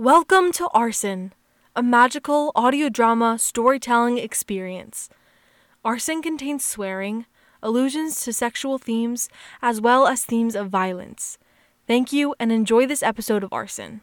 Welcome to Arsen, a magical audio drama storytelling experience. Arsen contains swearing, allusions to sexual themes, as well as themes of violence. Thank you and enjoy this episode of Arsen.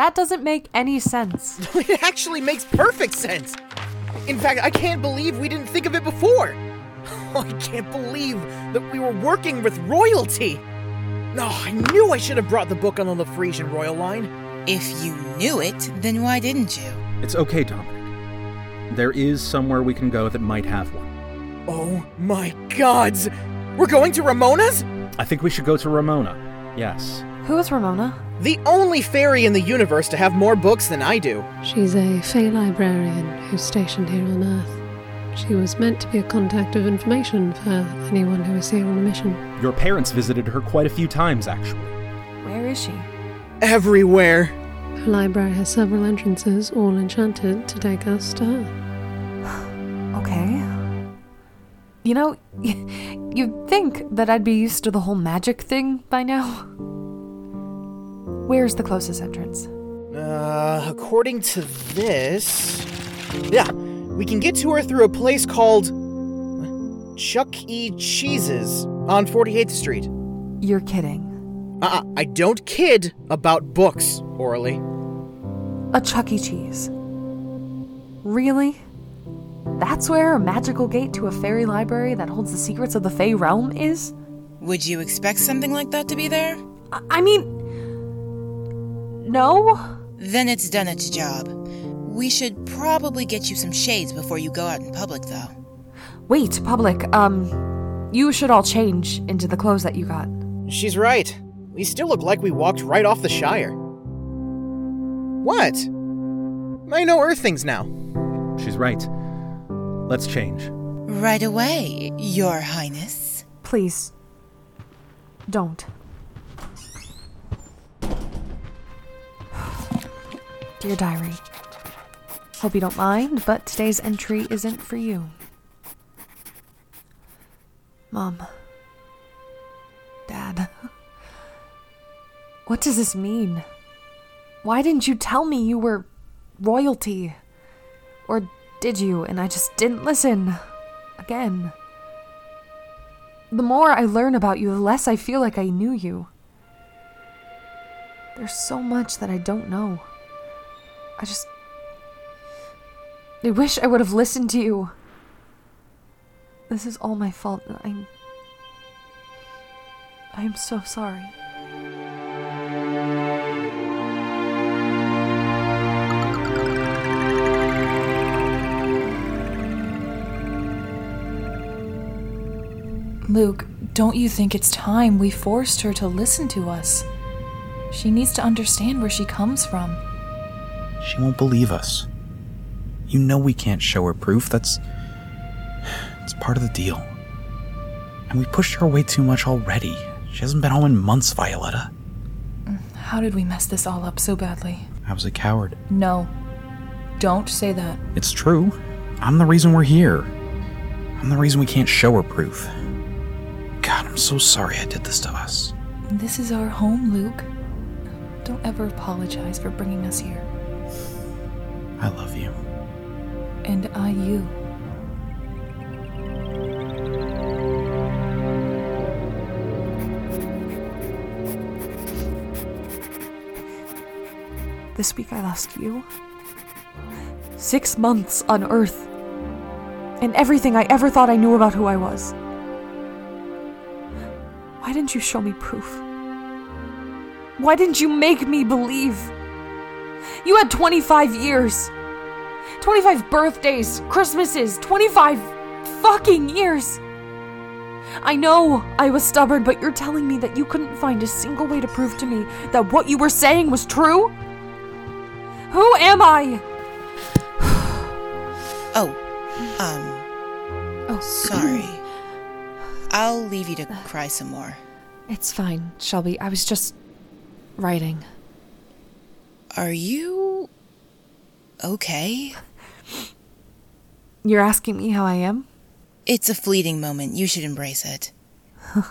That doesn't make any sense. It actually makes perfect sense. In fact, I can't believe we didn't think of it before. Oh, I can't believe that we were working with royalty. No, I knew I should have brought the book on the Frisian royal line. If you knew it, then why didn't you? It's okay, Dominic. There is somewhere we can go that might have one. Oh my gods! We're going to Ramona's? I think we should go to Ramona. Yes. Who is Ramona? The only fairy in the universe to have more books than I do. She's a Fey librarian who's stationed here on Earth. She was meant to be a contact of information for anyone who is here on a mission. Your parents visited her quite a few times, actually. Where is she? Everywhere. Her library has several entrances, all enchanted to take us to her. Okay. You know, you'd think that I'd be used to the whole magic thing by now. Where's the closest entrance? Uh, according to this. Yeah, we can get to her through a place called. Chuck E. Cheese's on 48th Street. You're kidding. Uh, I don't kid about books, Orly. A Chuck E. Cheese. Really? That's where a magical gate to a fairy library that holds the secrets of the Fey realm is? Would you expect something like that to be there? I, I mean. No? Then it's done its job. We should probably get you some shades before you go out in public, though. Wait, public, um. You should all change into the clothes that you got. She's right. We still look like we walked right off the Shire. What? I know Earth things now. She's right. Let's change. Right away, Your Highness. Please. Don't. Dear Diary, Hope you don't mind, but today's entry isn't for you. Mom. Dad. What does this mean? Why didn't you tell me you were royalty? Or did you and I just didn't listen? Again. The more I learn about you, the less I feel like I knew you. There's so much that I don't know. I just. I wish I would have listened to you. This is all my fault. I'm. I am so sorry. Luke, don't you think it's time we forced her to listen to us? She needs to understand where she comes from. She won't believe us. You know we can't show her proof. That's. It's part of the deal. And we pushed her away too much already. She hasn't been home in months, Violetta. How did we mess this all up so badly? I was a coward. No. Don't say that. It's true. I'm the reason we're here. I'm the reason we can't show her proof. God, I'm so sorry I did this to us. This is our home, Luke. Don't ever apologize for bringing us here. I love you. And I you. This week I lost you. Six months on Earth. And everything I ever thought I knew about who I was. Why didn't you show me proof? Why didn't you make me believe? You had 25 years. 25 birthdays, Christmases, 25 fucking years. I know I was stubborn, but you're telling me that you couldn't find a single way to prove to me that what you were saying was true? Who am I? Oh, um, Oh, sorry. I'll leave you to cry some more. It's fine, Shelby. I was just writing. Are you. okay? You're asking me how I am? It's a fleeting moment. You should embrace it.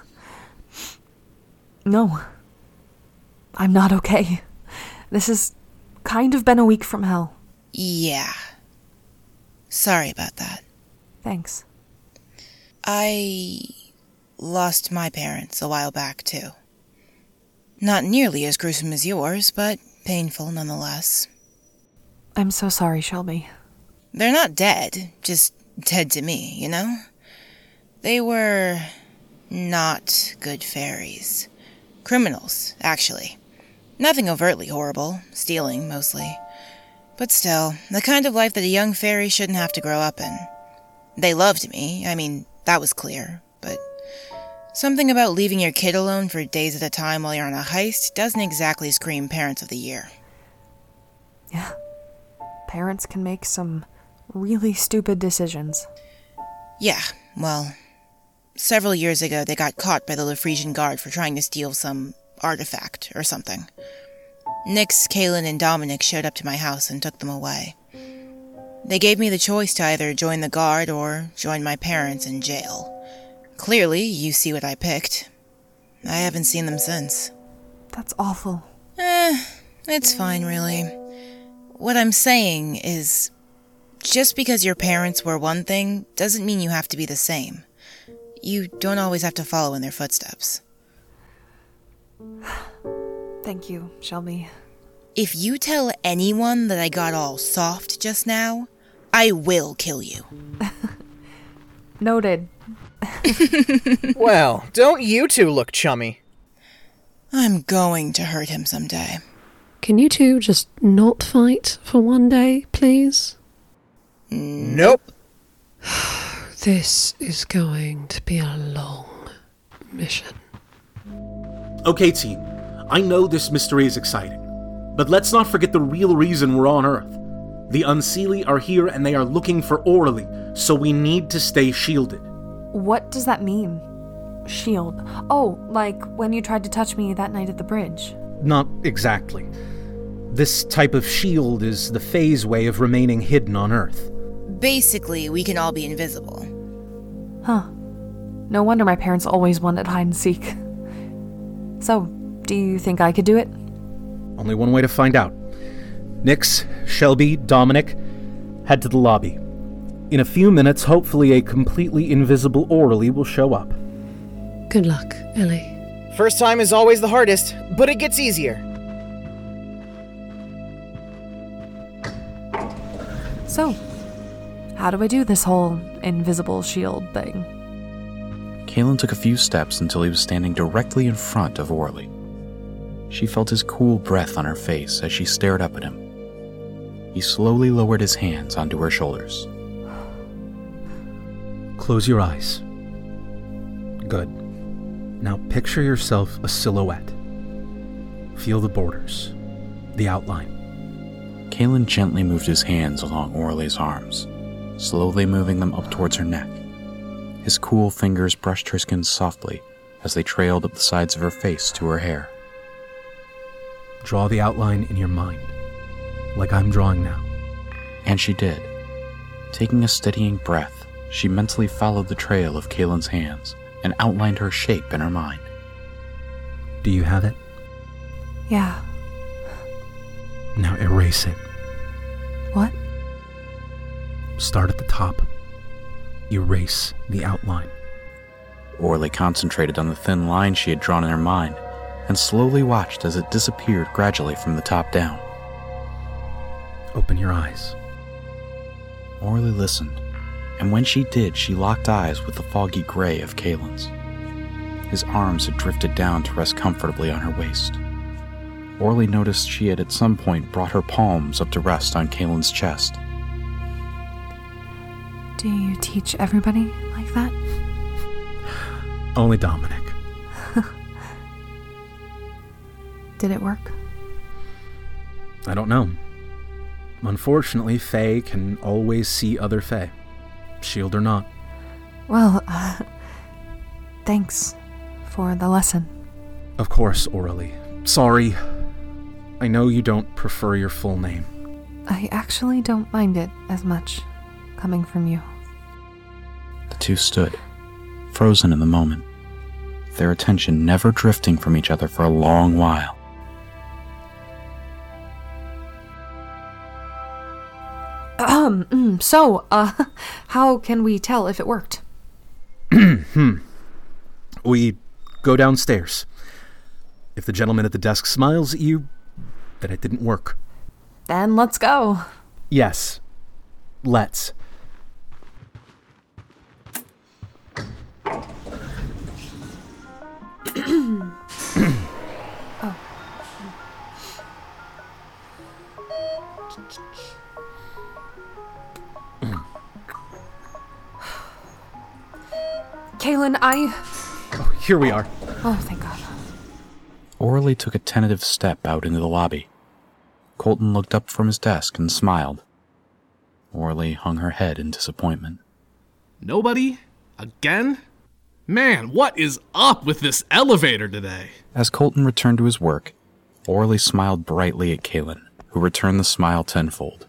No. I'm not okay. This has kind of been a week from hell. Yeah. Sorry about that. Thanks. I lost my parents a while back, too. Not nearly as gruesome as yours, but painful nonetheless. I'm so sorry, Shelby. They're not dead, just dead to me, you know? They were not good fairies. Criminals, actually. Nothing overtly horrible, stealing mostly. But still, the kind of life that a young fairy shouldn't have to grow up in. They loved me, I mean, that was clear, something about leaving your kid alone for days at a time while you're on a heist doesn't exactly scream Parents of the Year. Yeah. Parents can make some really stupid decisions. Yeah, well, several years ago they got caught by the Lafresian Guard for trying to steal some artifact or something. Nix, Kalen, and Dominic showed up to my house and took them away. They gave me the choice to either join the Guard or join my parents in jail. Clearly, you see what I picked. I haven't seen them since. That's awful. Eh, it's fine, really. What I'm saying is just because your parents were one thing doesn't mean you have to be the same. You don't always have to follow in their footsteps. Thank you, Shelby. If you tell anyone that I got all soft just now, I will kill you. Noted. Well, don't you two look chummy? I'm going to hurt him someday. Can you two just not fight for one day, please? Nope. This is going to be a long mission. Okay, team. I know this mystery is exciting, but let's not forget the real reason we're on Earth. The Unseelie are here and they are looking for Orly, so we need to stay shielded. What does that mean? Shield. Oh, like when you tried to touch me that night at the bridge. Not exactly. This type of shield is the phase way of remaining hidden on Earth. Basically, we can all be invisible. Huh. No wonder my parents always wanted hide and seek. So, do you think I could do it? Only one way to find out. Nix, Shelby, Dominic, head to the lobby. In a few minutes, hopefully, a completely invisible Orly will show up. Good luck, Ellie. First time is always the hardest, but it gets easier. So, how do I do this whole invisible shield thing? Kalen took a few steps until he was standing directly in front of Orly. She felt his cool breath on her face as she stared up at him. He slowly lowered his hands onto her shoulders. Close your eyes. Good. Now picture yourself a silhouette. Feel the borders, the outline. Kalen gently moved his hands along Orly's arms, slowly moving them up towards her neck. His cool fingers brushed her skin softly as they trailed up the sides of her face to her hair. Draw the outline in your mind, like I'm drawing now. And she did. Taking a steadying breath, she mentally followed the trail of Kalen's hands and outlined her shape in her mind. Do you have it? Yeah. Now erase it. What? Start at the top. Erase the outline. Orly concentrated on the thin line she had drawn in her mind and slowly watched as it disappeared gradually from the top down. Open your eyes. Orly listened, and when she did, she locked eyes with the foggy gray of Kalen's. His arms had drifted down to rest comfortably on her waist. Orly noticed she had at some point brought her palms up to rest on Kalen's chest. Do you teach everybody like that? Only Dominic. Did it work? I don't know. Unfortunately, Fae can always see other Fae, shield or not. Well, uh, thanks for the lesson. Of course, Orally. Sorry. I know you don't prefer your full name. I actually don't mind it as much coming from you. The two stood, frozen in the moment, their attention never drifting from each other for a long while. Um, so, uh, how can we tell if it worked? We go downstairs. If the gentleman at the desk smiles at you, then it didn't work. Then let's go. Yes. Let's. Kalen, I. Oh, here we are. Oh, thank God. Orally took a tentative step out into the lobby. Colton looked up from his desk and smiled. Orally hung her head in disappointment. Nobody? Again? Man, what is up with this elevator today? As Colton returned to his work, Orally smiled brightly at Kalen, who returned the smile tenfold.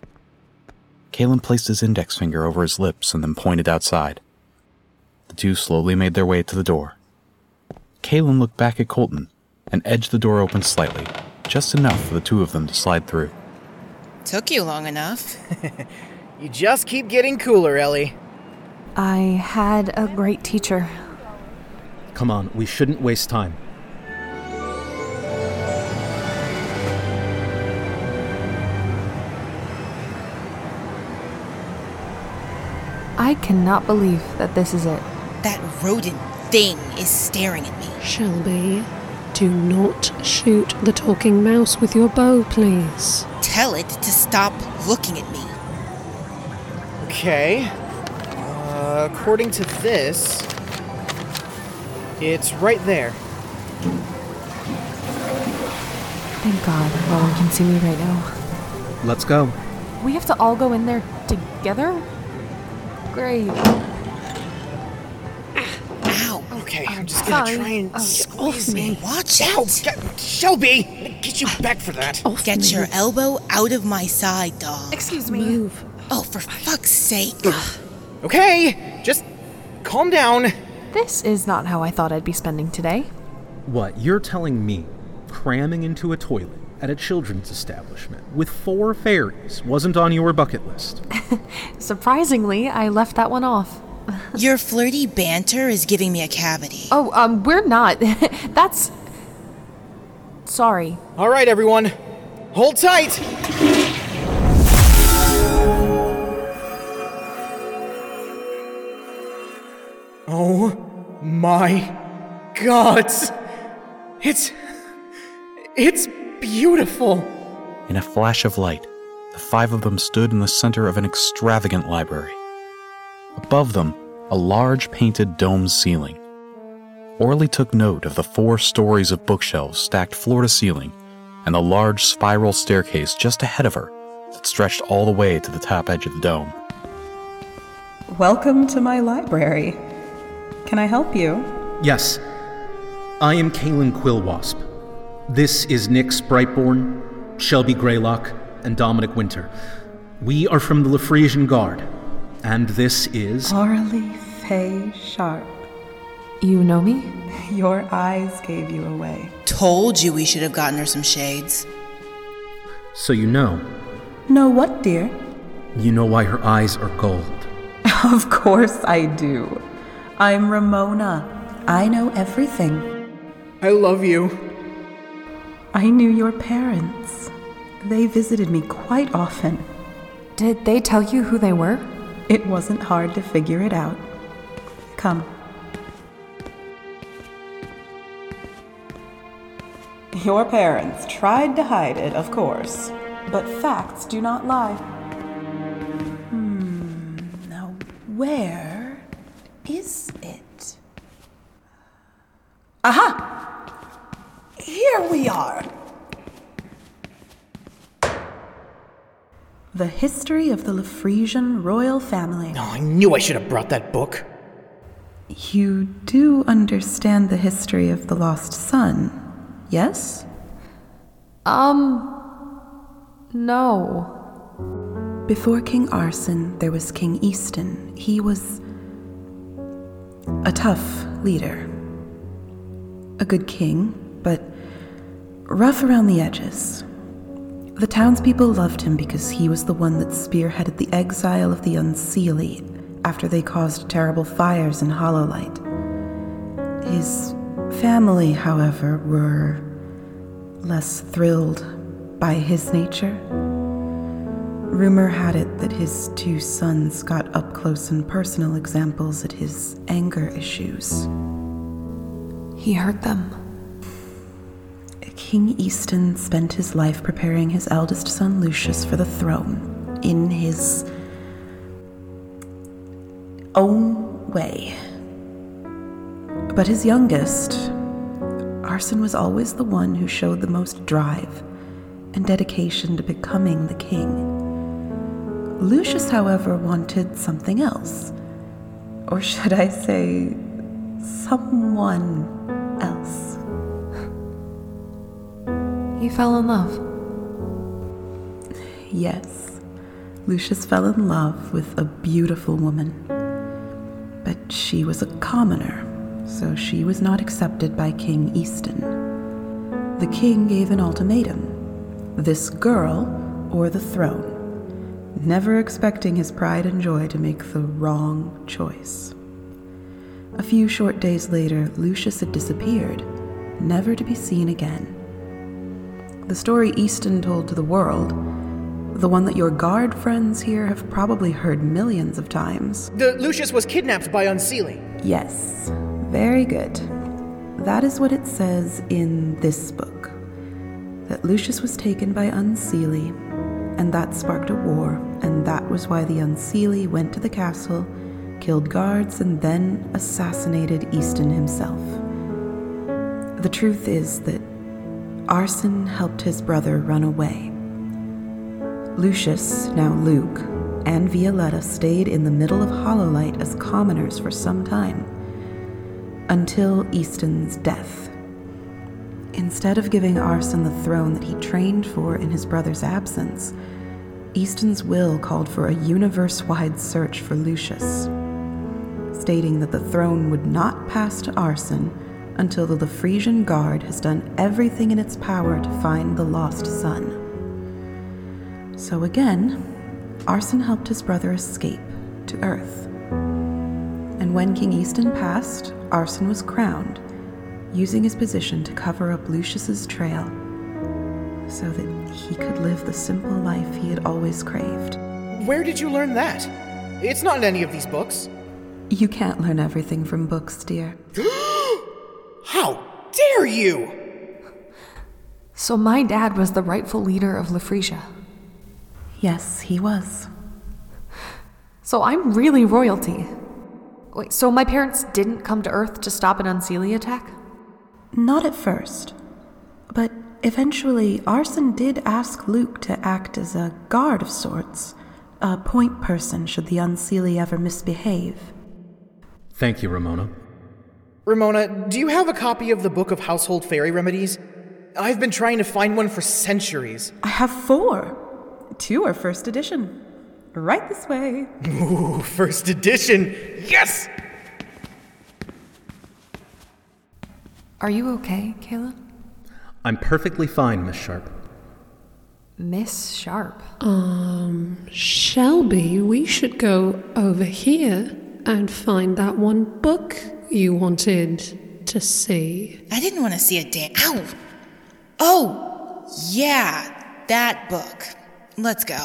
Kalen placed his index finger over his lips and then pointed outside. The two slowly made their way to the door. Kalen looked back at Colton and edged the door open slightly, just enough for the two of them to slide through. Took you long enough. You just keep getting cooler, Ellie. I had a great teacher. Come on, we shouldn't waste time. I cannot believe that this is it. That rodent thing is staring at me. Shelby, do not shoot the talking mouse with your bow, please. Tell it to stop looking at me. Okay. Uh, according to this, it's right there. Thank God, no one can see me right now. Let's go. We have to all go in there together? Great. Sorry. try and Oh, squeeze me. Watch oh, out! it. get- Shelby! Get you ah, back for that. Get your elbow out of my side, dog. Excuse me. Move. Oh, for fuck's sake. Okay, just calm down. This is not how I thought I'd be spending today. What, you're telling me cramming into a toilet at a children's establishment with four fairies wasn't on your bucket list? Surprisingly, I left that one off. Your flirty banter is giving me a cavity. Oh, um, we're not. That's. Sorry. All right, everyone, hold tight. Oh my god! It's. It's beautiful! In a flash of light, the five of them stood in the center of an extravagant library. Above them, a large painted dome ceiling. Orly took note of the four stories of bookshelves stacked floor to ceiling and the large spiral staircase just ahead of her that stretched all the way to the top edge of the dome. Welcome to my library. Can I help you? Yes. I am Kalen Quillwasp. This is Nyx Brightborn, Shelby Greylock, and Dominic Winter. We are from the Lafresian Guard, and this is. Orly Faye Sharp. You know me? Your eyes gave you away. Told you we should have gotten her some shades. So you know. Know what, dear? You know why her eyes are gold. Of course I do. I'm Ramona. I know everything. I love you. I knew your parents. They visited me quite often. Did they tell you who they were? It wasn't hard to figure it out. Come. Your parents tried to hide it, of course. But facts do not lie. Hmm, now where is it? Aha! Here we are. The History of the Lafresian Royal Family. Oh, I knew I should have brought that book. You do understand the history of the lost son, yes? Um. No. Before King Arsen, there was King Easton. He was a tough leader. A good king, but rough around the edges. The townspeople loved him because he was the one that spearheaded the exile of the Unseelie after they caused terrible fires in Hollowlight. His family, however, were less thrilled by his nature. Rumor had it that his two sons got up close and personal examples at his anger issues. He hurt them. King Easton spent his life preparing his eldest son Lucius for the throne in his own way. But his youngest, Arsen, was always the one who showed the most drive and dedication to becoming the king. Lucius, however, wanted something else. Or should I say, someone else. He fell in love. Yes, Lucius fell in love with a beautiful woman. But she was a commoner, so she was not accepted by King Easton. The king gave an ultimatum this girl or the throne, never expecting his pride and joy to make the wrong choice. A few short days later, Lucius had disappeared, never to be seen again. The story Easton told to the world, the one that your guard friends here have probably heard millions of times. The Lucius was kidnapped by Unseelie. Yes, very good. That is what it says in this book. That Lucius was taken by Unseelie, and that sparked a war, and that was why the Unseelie went to the castle, killed guards, and then assassinated Easton himself. The truth is that Arsen helped his brother run away. Lucius, now Luke, and Violetta stayed in the middle of Hollowlight as commoners for some time, until Easton's death. Instead of giving Arsen the throne that he trained for in his brother's absence, Easton's will called for a universe wide search for Lucius, stating that the throne would not pass to Arson until the Lafresian Guard has done everything in its power to find the lost son. So again, Arsen helped his brother escape to Earth. And when King Easton passed, Arsen was crowned, using his position to cover up Lucius's trail so that he could live the simple life he had always craved. Where did you learn that? It's not in any of these books. You can't learn everything from books, dear. How dare you! So my dad was the rightful leader of Lafresia. Yes, he was. So I'm really royalty. Wait, so my parents didn't come to Earth to stop an Unseelie attack? Not at first. But eventually, Arsen did ask Luke to act as a guard of sorts, a point person should the Unseelie ever misbehave. Thank you, Ramona. Ramona, do you have a copy of the Book of Household Fairy Remedies? I've been trying to find one for centuries. I have four. Two are first edition. Right this way. Ooh, first edition! Yes! Are you okay, Kayla? I'm perfectly fine, Miss Sharp. Miss Sharp. Um, Shelby, we should go over here and find that one book you wanted to see. I didn't want to see a damn. Ow! Oh! Yeah, that book. Let's go.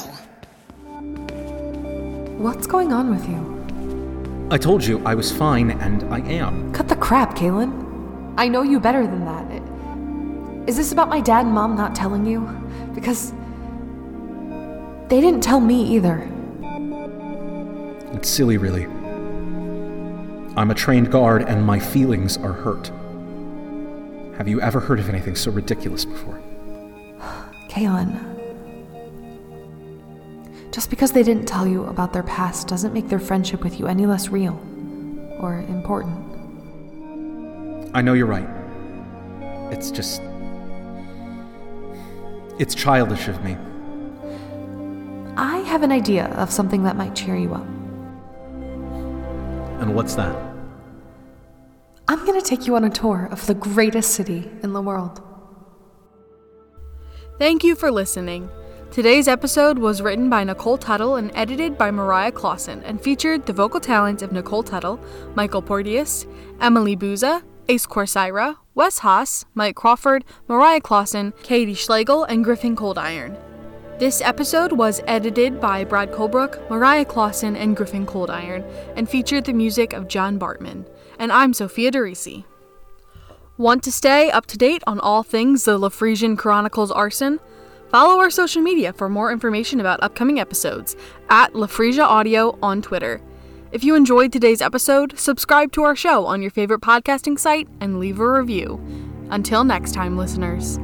What's going on with you? I told you I was fine, and I am. Cut the crap, Kalen. I know you better than that. Is this about my dad and mom not telling you? Because they didn't tell me either. It's silly, really. I'm a trained guard, and my feelings are hurt. Have you ever heard of anything so ridiculous before? Kalen. Just because they didn't tell you about their past doesn't make their friendship with you any less real or important. I know you're right. It's just. It's childish of me. I have an idea of something that might cheer you up. And what's that? I'm gonna take you on a tour of the greatest city in the world. Thank you for listening. Today's episode was written by Nicole Tuttle and edited by Mariah Clawson and featured the vocal talents of Nicole Tuttle, Michael Porteous, Emily Buza, Ace Corsaira, Wes Haas, Mike Crawford, Mariah Clawson, Katy Schlegal, and Griffin Coldiron. This episode was edited by Brad Colbrock, Mariah Clawson, and Griffin Coldiron, and featured the music of John Bartmann. And I'm Sophia DeRise. Want to stay up to date on all things the Lafresian Chronicles Arsen? Follow our social media for more information about upcoming episodes at Lafresia Audio on Twitter. If you enjoyed today's episode, subscribe to our show on your favorite podcasting site and leave a review. Until next time, listeners.